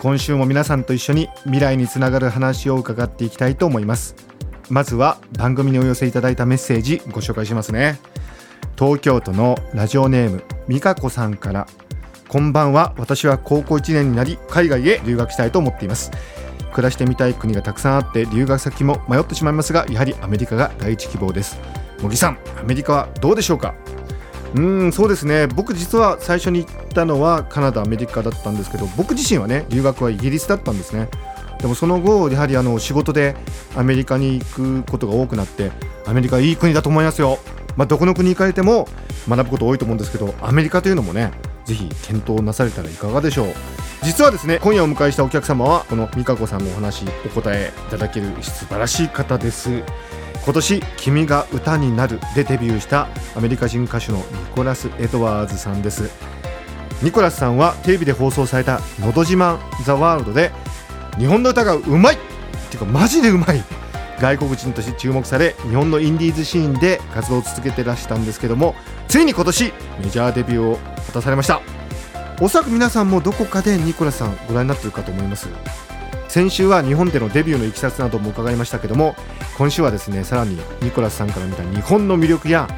今週も皆さんと一緒に未来につながる話を伺っていきたいと思います。まずは番組にお寄せいただいたメッセージご紹介しますね。東京都のラジオネームみかこさんからこんばんは私は高校1年になり海外へ留学したいと思っています。暮らしてみたい国がたくさんあって留学先も迷ってしまいますがやはりアメリカが第一希望です。茂木さんアメリカはどうでしょうか？うんそうですね。僕実は最初に行ったのはカナダアメリカだったんですけど僕自身はね留学はイギリスだったんですね。でもその後やはりあの仕事でアメリカに行くことが多くなってアメリカいい国だと思いますよ。まあ、どこの国に行かれても学ぶこと多いと思うんですけどアメリカというのもねぜひ検討なされたらいかがでしょう。実はですね今夜お迎えしたお客様はこの美香子さんのお話お答えいただける素晴らしい方です。今年「君が歌になる」でデビューしたアメリカ人歌手のニコラス・エドワーズさんです。ニコラスさんはテレビで放送された「のど自慢ザワールドで日本の歌がうまいっていうかマジでうまい外国人として注目され日本のインディーズシーンで活動を続けてらしたんですけどもついに今年メジャーデビューを果たされました。おそらく皆さんもどこかでニコラスさんご覧になっているかと思います。先週は日本でのデビューのいきさつなども伺いましたけども今週はですねさらにニコラスさんから見た日本の魅力や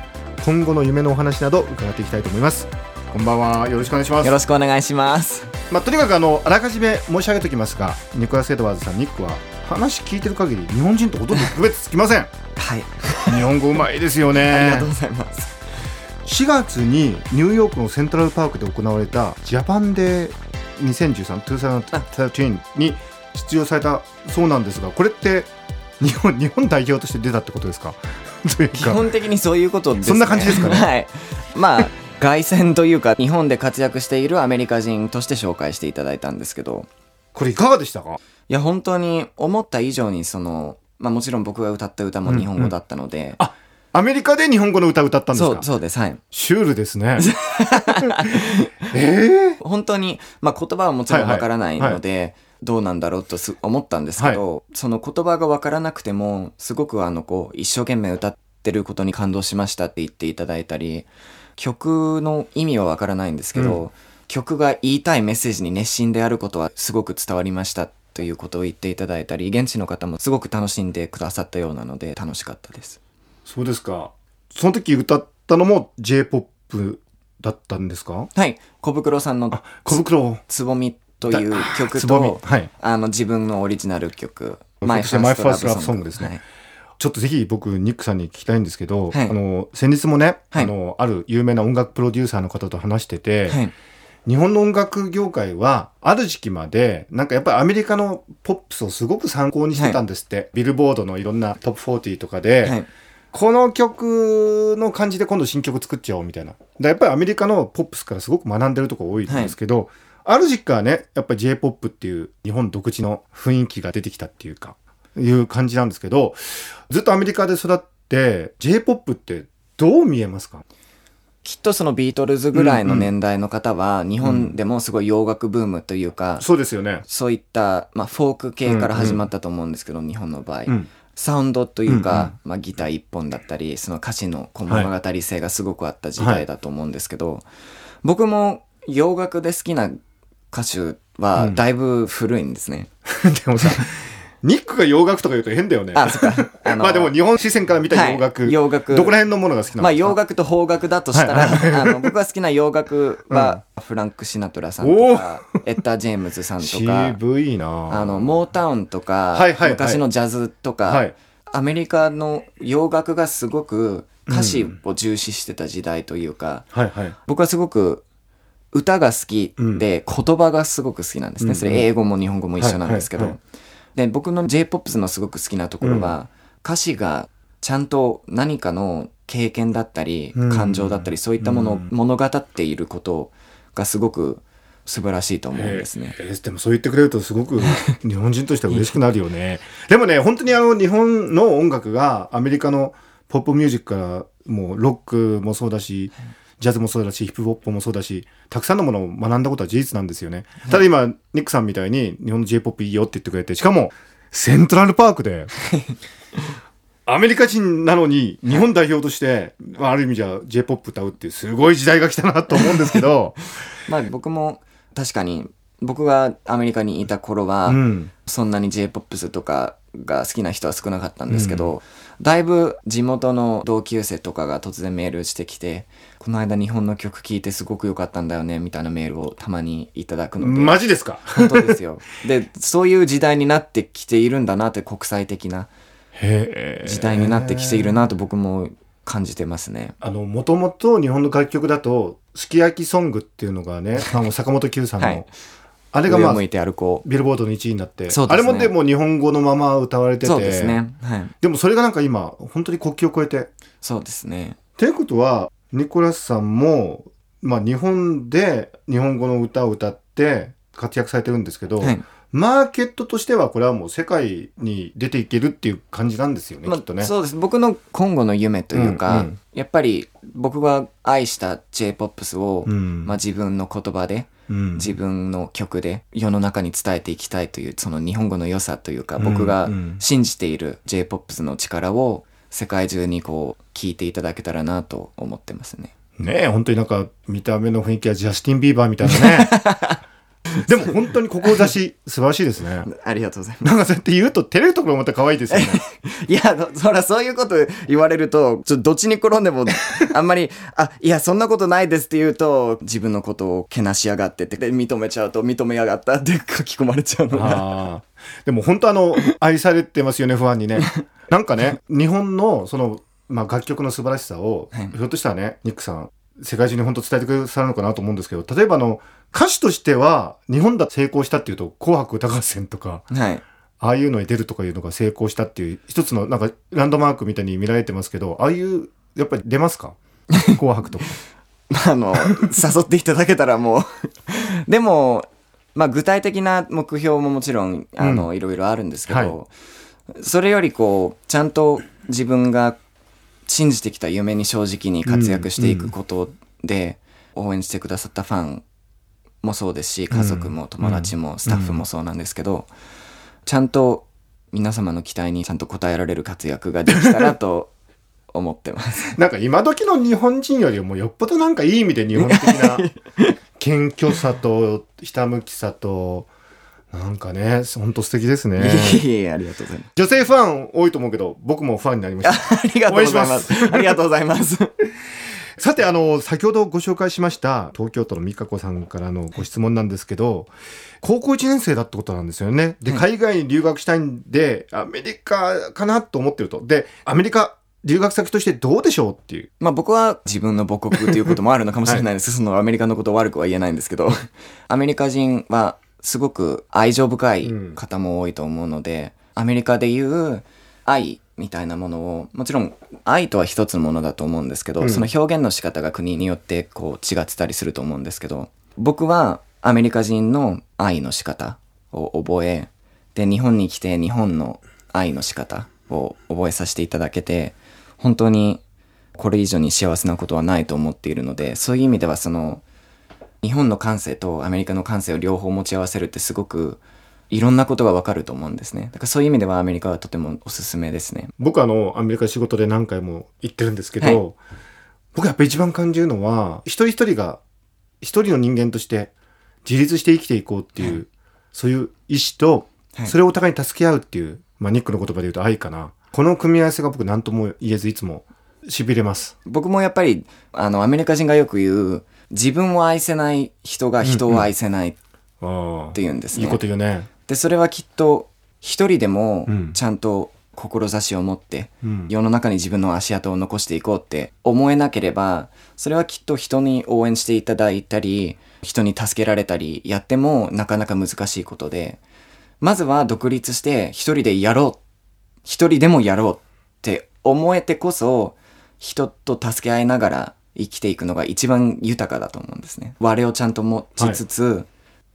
今後の夢のお話など伺っていきたいと思います。こんばんは。よろしくお願いします。よろしくお願いします。まあ、とにかくあのあらかじめ申し上げておきますがニコラス・エドワーズさんニックは話聞いてる限り日本人とほとんど区別つきません。はい、日本語うまいですよ ありがねとうございます。4月にニューヨークのセントラルパークで行われたジャパンデー2013 2013に出場されたそうなんですがこれって日本日本代表として出たってことです か？基本的にそういうことですね。そんな感じですかね？はい。まあ凱旋というか日本で活躍しているアメリカ人として紹介していただいたんですけど、これいかがでしたか？いや本当に思った以上にそのまあもちろん僕が歌った歌も日本語だったので、あアメリカで日本語の歌を歌ったんですか？そうそうですはい。シュールですね。ええ本当にまあ言葉はもちろんわからないので。どうなんだろうとす思ったんですけど、その言葉がわからなくてもすごくあのこう一生懸命歌ってることに感動しましたって言っていただいたり曲の意味はわからないんですけど、う曲が言いたいメッセージに熱心であることはすごく伝わりましたということを言っていただいたり現地の方もすごく楽しんでくださったようなので楽しかったです。そうですか。その時歌ったのも J-POP だったんですか？はい。小袋さんの小袋。つぼみという曲と、はい。あの自分のオリジナル曲。そして My First Love Song ですね。はい。ちょっとぜひ僕ニックさんに聞きたいんですけど、はい。あの先日もね、はい。あのある有名な音楽プロデューサーの方と話してて、はい。日本の音楽業界はある時期までなんかやっぱりアメリカのポップスをすごく参考にしてたんですって、ビルボードのいろんなトップ40とかで、はい。この曲の感じで今度新曲作っちゃおうみたいな。だやっぱりアメリカのポップスからすごく学んでるとこ多いんですけど、ある時期からね、やっぱり J-POP っていう日本独自の雰囲気が出てきたっていうか、いう感じなんですけど、ずっとアメリカで育って J-POP ってどう見えますか？きっとそのビートルズぐらいの年代の方は日本でもすごい洋楽ブームというか、そうですよね。そういった、まあ、フォーク系から始まったと思うんですけど、日本の場合、うん。サウンドというか、うんうんまあ、ギター一本だったりその歌詞の物語性がすごくあった時代だと思うんですけど、僕も洋楽で好きな歌手はだいぶ古いんですね。でもさ、ニックが洋楽とか言うと変だよね。あ、そっか。あの まあでも日本視線から見た洋楽、はい。洋楽どこら辺のものが好きなの？まあ洋楽と邦楽だとしたら、はい。あの僕が好きな洋楽は、フランク・シナトラさんとか、エッタ・ジェームズさんとか、渋いな。あの、モータウンとか、はいはいはい。昔のジャズとか、はい。アメリカの洋楽がすごく歌詞を重視してた時代というか、はいはい。僕はすごく歌が好きで、言葉がすごく好きなんですね。うんそれ英語も日本語も一緒なんですけど。で、僕の J-POP のすごく好きなところは、歌詞がちゃんと何かの経験だったり、うん感情だったり、そういったものをうん物語っていることがすごく素晴らしいと思うんですね。えー、でもそう言ってくれるとすごく 日本人としては嬉しくなるよね。でもね、本当にあの日本の音楽がアメリカのポップミュージックからもうロックもそうだし、ジャズもそうだし、ヒップホップもそうだし、たくさんのものを学んだことは事実なんですよね。ただ今、ニックさんみたいに日本の J-POP いいよって言ってくれて、しかもセントラルパークで、アメリカ人なのに日本代表として、ある意味じゃ J-POP 歌うっていうすごい時代が来たなと思うんですけど。まあ僕も確かに僕がアメリカにいた頃は、うん、そんなに J-POP とかが好きな人は少なかったんですけど、うん、だいぶ地元の同級生とかが突然メールしてきて、この間日本の曲聴いてすごく良かったんだよね、みたいなメールをたまにいただくので。マジですか？本当ですよ。で、そういう時代になってきているんだなって国際的な。時代になってきているなと僕も感じてますね。あの、もともと日本の楽曲だと、すき焼きソングっていうのがね、あの坂本九さんの、はい、あれがまあ、ビルボードの1位になって、ね、あれもでも日本語のまま歌われてて、そうですね。はい。でもそれがなんか今、本当に国境を越えて。そうですね。ということは、ニコラスさんも、まあ日本で日本語の歌を歌って活躍されてるんですけど、はいマーケットとしてはこれはもう世界に出ていけるっていう感じなんですよね、まあ、きっとね。そうです。僕の今後の夢というか、うんうん、やっぱり僕が愛した J-POP を、うん、まあ、自分の言葉で、うん、自分の曲で世の中に伝えていきたいというその日本語の良さというか、僕が信じている J-POP の力を世界中にこう聞いていただけたらなと思ってますね。ねえ、本当になんか見た目の雰囲気はジャスティン・ビーバーみたいなね。でも本当に志素晴らしいですね。ありがとうございます。なんかそうやって言うと照れるところまた可愛いですよね。いや、そらそういうこと言われると、ちょっとどっちに転んでも、あんまり、あ、いや、そんなことないですって言うと、自分のことをけなしやがってって、認めちゃうと認めやがったって書き込まれちゃうのが。でも本当あの、愛されてますよね、不安にね。なんかね、日本のその、まあ、楽曲の素晴らしさを、はい、ひょっとしたらね、ニックさん、世界中に本当伝えてくださるのかなと思うんですけど、例えばあの、歌手としては、日本だ成功したっていうと、紅白歌合戦とか、はい。ああいうのに出るとかいうのが成功したっていう、一つのなんかランドマークみたいに見られてますけど、ああいう、やっぱり出ますか？紅白とか。あの、誘っていただけたらもう。でも、まあ具体的な目標ももちろん、あの、うん、いろいろあるんですけど、はい、それよりこう、ちゃんと自分が信じてきた夢に正直に活躍していくことで、応援してくださったファンもそうですし家族も友達もスタッフもそうなんですけど、ちゃんと皆様の期待にちゃんと応えられる活躍ができたらと 思ってますなんか今時の日本人よりもよっぽどなんかいい意味で日本的な 謙虚さとひたむきさとなんかね、ほんと素敵ですね。いえいえ、ありがとうございます。女性ファン多いと思うけど、僕もファンになりました。ありがとうございます。ありがとうございます。さて、あの、先ほどご紹介しました、東京都の美香子さんからのご質問なんですけど、高校1年生だってことなんですよね。で、海外に留学したいんで、アメリカかなと思ってると。で、アメリカ、留学先としてどうでしょうっていう。まあ僕は自分の母国ということもあるのかもしれないです。はい、そのアメリカのことを悪くは言えないんですけど、アメリカ人はすごく愛情深い方も多いと思うので、アメリカでいう愛みたいなものをもちろん愛とは一つのものだと思うんですけど、うん、その表現の仕方が国によってこう違ってたりすると思うんですけど僕はアメリカ人の愛の仕方を覚えで日本に来て日本の愛の仕方を覚えさせていただけて本当にこれ以上に幸せなことはないと思っているのでそういう意味ではその日本の感性とアメリカの感性を両方持ち合わせるってすごくいろんなことがわかると思うんですね。だからそういう意味ではアメリカはとてもおすすめですね。僕あの、アメリカ仕事で何回も行ってるんですけど、はい、僕やっぱ一番感じるのは、一人一人が、一人の人間として自立して生きていこうっていう、はい、そういう意志と、それをお互いに助け合うっていう、まあニックの言葉で言うと愛かな。この組み合わせが僕何とも言えずいつも痺れます。僕もやっぱり、あの、アメリカ人がよく言う、自分を愛せない人が人を愛せないっていうんですね。いいこと言うね。でそれはきっと一人でもちゃんと志を持って、世の中に自分の足跡を残していこうって思えなければそれはきっと人に応援していただいたり人に助けられたりやってもなかなか難しいことでまずは独立して一人でやろう一人でもやろうって思えてこそ人と助け合いながら生きていくのが一番豊かだと思うんですね。我をちゃんと持ちつつ、はい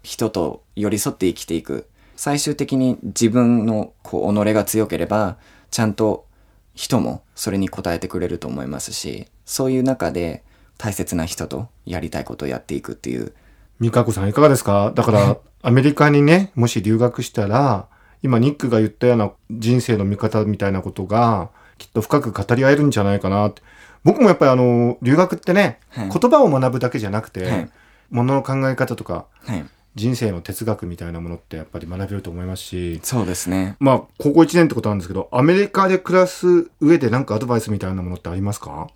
人と寄り添って生きていく。最終的に自分のこう己が強ければ、ちゃんと人もそれに応えてくれると思いますし、そういう中で大切な人とやりたいことをやっていくっていう。美香子さんいかがですか？だから、アメリカにね、もし留学したら、今ニックが言ったような人生の見方みたいなことが、きっと深く語り合えるんじゃないかなって。僕もやっぱりあの、留学ってね、はい言葉を学ぶだけじゃなくて、はいものの考え方とか、はい。人生の哲学みたいなものってやっぱり学べると思いますし、そうですね。まあ、高校1年ってことなんですけど、アメリカで暮らす上で何かアドバイスみたいなものってありますか？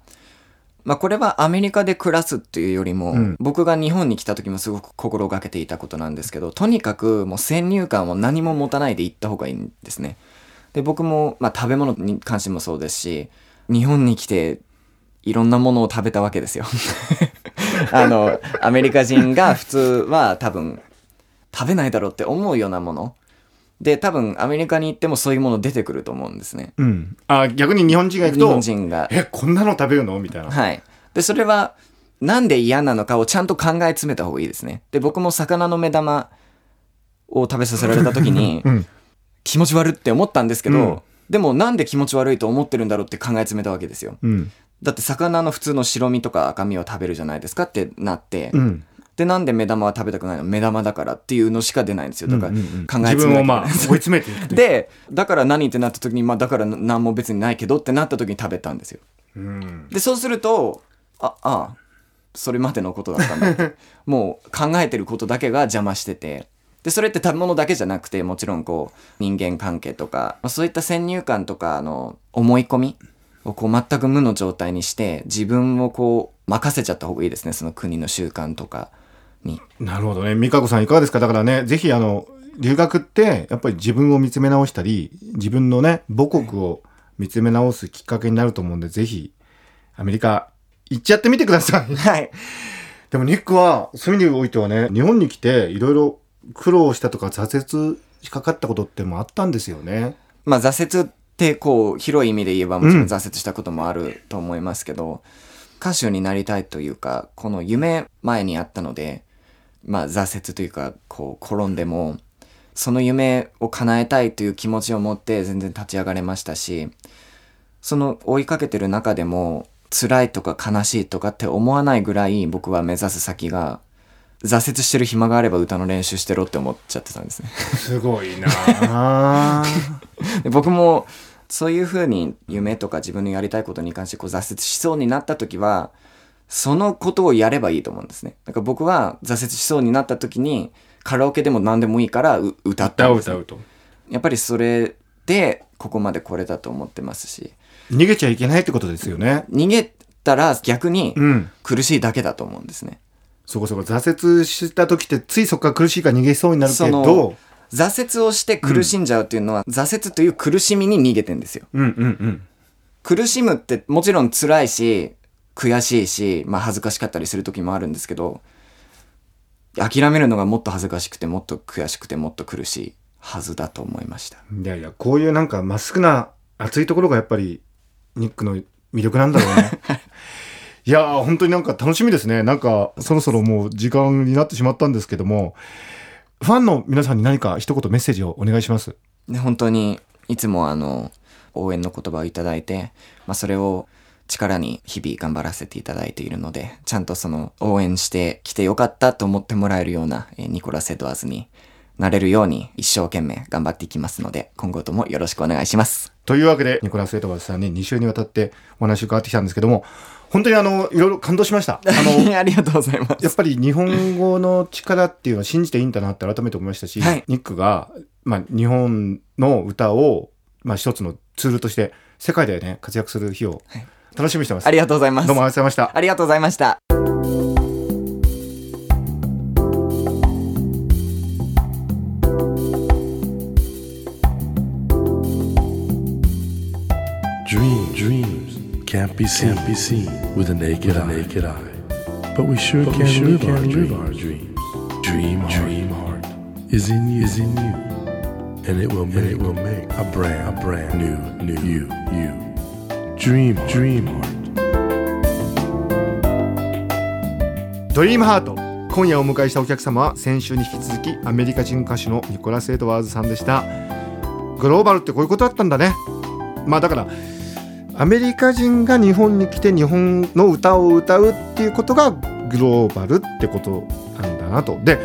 まあこれはアメリカで暮らすっていうよりも、うん僕が日本に来た時もすごく心がけていたことなんですけど、とにかくもう先入観を何も持たないで行った方がいいんですね。で、僕も、まあ食べ物に関してもそうですし、日本に来ていろんなものを食べたわけですよ。あの、アメリカ人が普通は多分食べないだろうって思うようなもの。で、多分アメリカに行ってもそういうもの出てくると思うんですね。うん。あ、逆に日本人が行くと、日本人が。え、こんなの食べるの？みたいな。はい。で、それは、なんで嫌なのかをちゃんと考え詰めた方がいいですね。で、僕も魚の目玉を食べさせられた時に、うん。気持ち悪って思ったんですけど、うんでもなんで気持ち悪いと思ってるんだろうって考え詰めたわけですよ。うん。だって魚の普通の白身とか赤身を食べるじゃないですかってなって、うん。で、なんで目玉は食べたくないの？目玉だからっていうのしか出ないんですよ。だからうんうんうん考え詰めなきゃいけない自分をまあ 追い詰めて。で、だから何ってなった時に、まあだから何も別にないけどってなった時に食べたんですよ。うん。で、そうすると、あ、ああ、それまでのことだったんだって。もう考えてることだけが邪魔してて。で、それって食べ物だけじゃなくて、もちろんこう、人間関係とか、まあそういった先入観とか、あの、思い込みをこう全く無の状態にして、自分をこう、任せちゃった方がいいですね。その国の習慣とかに。なるほどね。美香子さんいかがですか？だからね、ぜひあの、留学って、やっぱり自分を見つめ直したり、自分のね、母国を見つめ直すきっかけになると思うんで、ぜひ、アメリカ、行っちゃってみてください。はい。でもニックは、そういう意味においてはね、日本に来て、いろいろ苦労したとか挫折しかかったことってもあったんですよね。まあ挫折ってこう広い意味で言えばもちろん挫折したこともあると思いますけど、歌手になりたいというか、この夢前にあったので、まあ挫折というか、こう転んでも、その夢を叶えたいという気持ちを持って全然立ち上がれましたし、その追いかけてる中でも辛いとか悲しいとかって思わないぐらい僕は目指す先が挫折してる暇があれば歌の練習してろって思っちゃってたんですね。すごいな 僕もそういうふうに夢とか自分のやりたいことに関してこう挫折しそうになった時はそのことをやればいいと思うんですね。だから僕は挫折しそうになった時にカラオケでも何でもいいからう歌ったね歌う歌う。と。やっぱりそれでここまで来れたと思ってますし逃げちゃいけないってことですよね。逃げたら逆にうん。苦しいだけだと思うんですね。そこそこ挫折した時ってついそこから苦しいから逃げそうになるけそどの、挫折をして苦しんじゃうっていうのは、挫折という苦しみに逃げてんですよ。うんうんうん。苦しむってもちろん辛いし悔しいし、まあ、恥ずかしかったりする時もあるんですけど諦めるのがもっと恥ずかしくてもっと悔しくてもっと苦しいはずだと思いましたいやいや、こういうなんかまっすぐな熱いところがやっぱりニックの魅力なんだろうね。いやー、本当になんか楽しみですね。なんかそろそろもう時間になってしまったんですけども、ファンの皆さんに何か一言メッセージをお願いします。で本当にいつもあの応援の言葉をいただいて、まあ、それを力に日々頑張らせていただいているのでちゃんとその応援してきてよかったと思ってもらえるようなえーニコラス・エドワーズになれるように一生懸命頑張っていきますので今後ともよろしくお願いします。というわけで、ニコラス・エドワーズさんに2週にわたってお話を伺ってきたんですけども、本当にあの、いろいろ感動しました。あの、ありがとうございます。やっぱり日本語の力っていうのは信じていいんだなって改めて思いましたし、はいニックが、まあ、日本の歌を、まあ、一つのツールとして世界でね、活躍する日をはい楽しみにしてます。ありがとうございます。どうもありがとうございました。ありがとうございました。Dream, dreams can't be seen, can't be seen with the naked, eye. naked eye. But we sure can, live, our live our dreams. Dream, dream heart is in you, is in you, and it will make, it will make a brand, a brand new, new you, you. Dream, dream heart. ドリームハート。今夜お迎えしたお客様は先週に引き続きアメリカ人歌手のニコラス・エドワーズさんでした。グローバルってこういうことだったんだね。まあだからアメリカ人が日本に来て日本の歌を歌うっていうことがグローバルってことなんだなと。で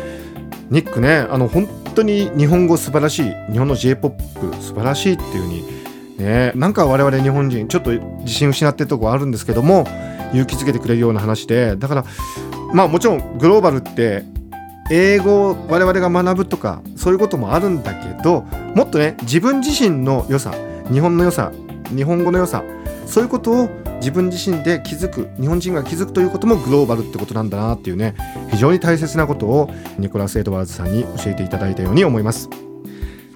ニックねあの本当に日本語素晴らしい日本の J−POP 素晴らしいっていう風にね。なんか我々日本人ちょっと自信失ってるとこあるんですけども勇気づけてくれるような話で。だからまあもちろんグローバルって英語を我々が学ぶとかそういうこともあるんだけどもっとね自分自身の良さ日本の良さ日本語の良さそういうことを自分自身で気づく日本人が気づくということもグローバルってことなんだなっていうね非常に大切なことをニコラス・エドワーズさんに教えていただいたように思います。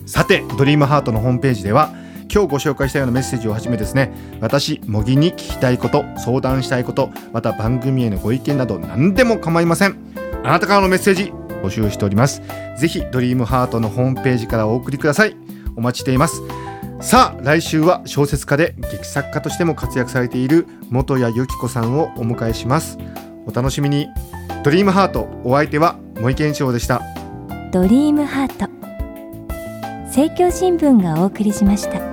さてドリームハートのホームページでは今日ご紹介したようなメッセージをはじめですね私模擬に聞きたいこと相談したいことまた番組へのご意見など何でも構いません。あなたからのメッセージ募集しております。ぜひドリームハートのホームページからお送りください。お待ちしています。さあ来週は小説家で劇作家としても活躍されている元谷由紀子さんをお迎えします。お楽しみに。ドリームハートお相手は森健翔でした。ドリームハート。政教新聞がお送りしました。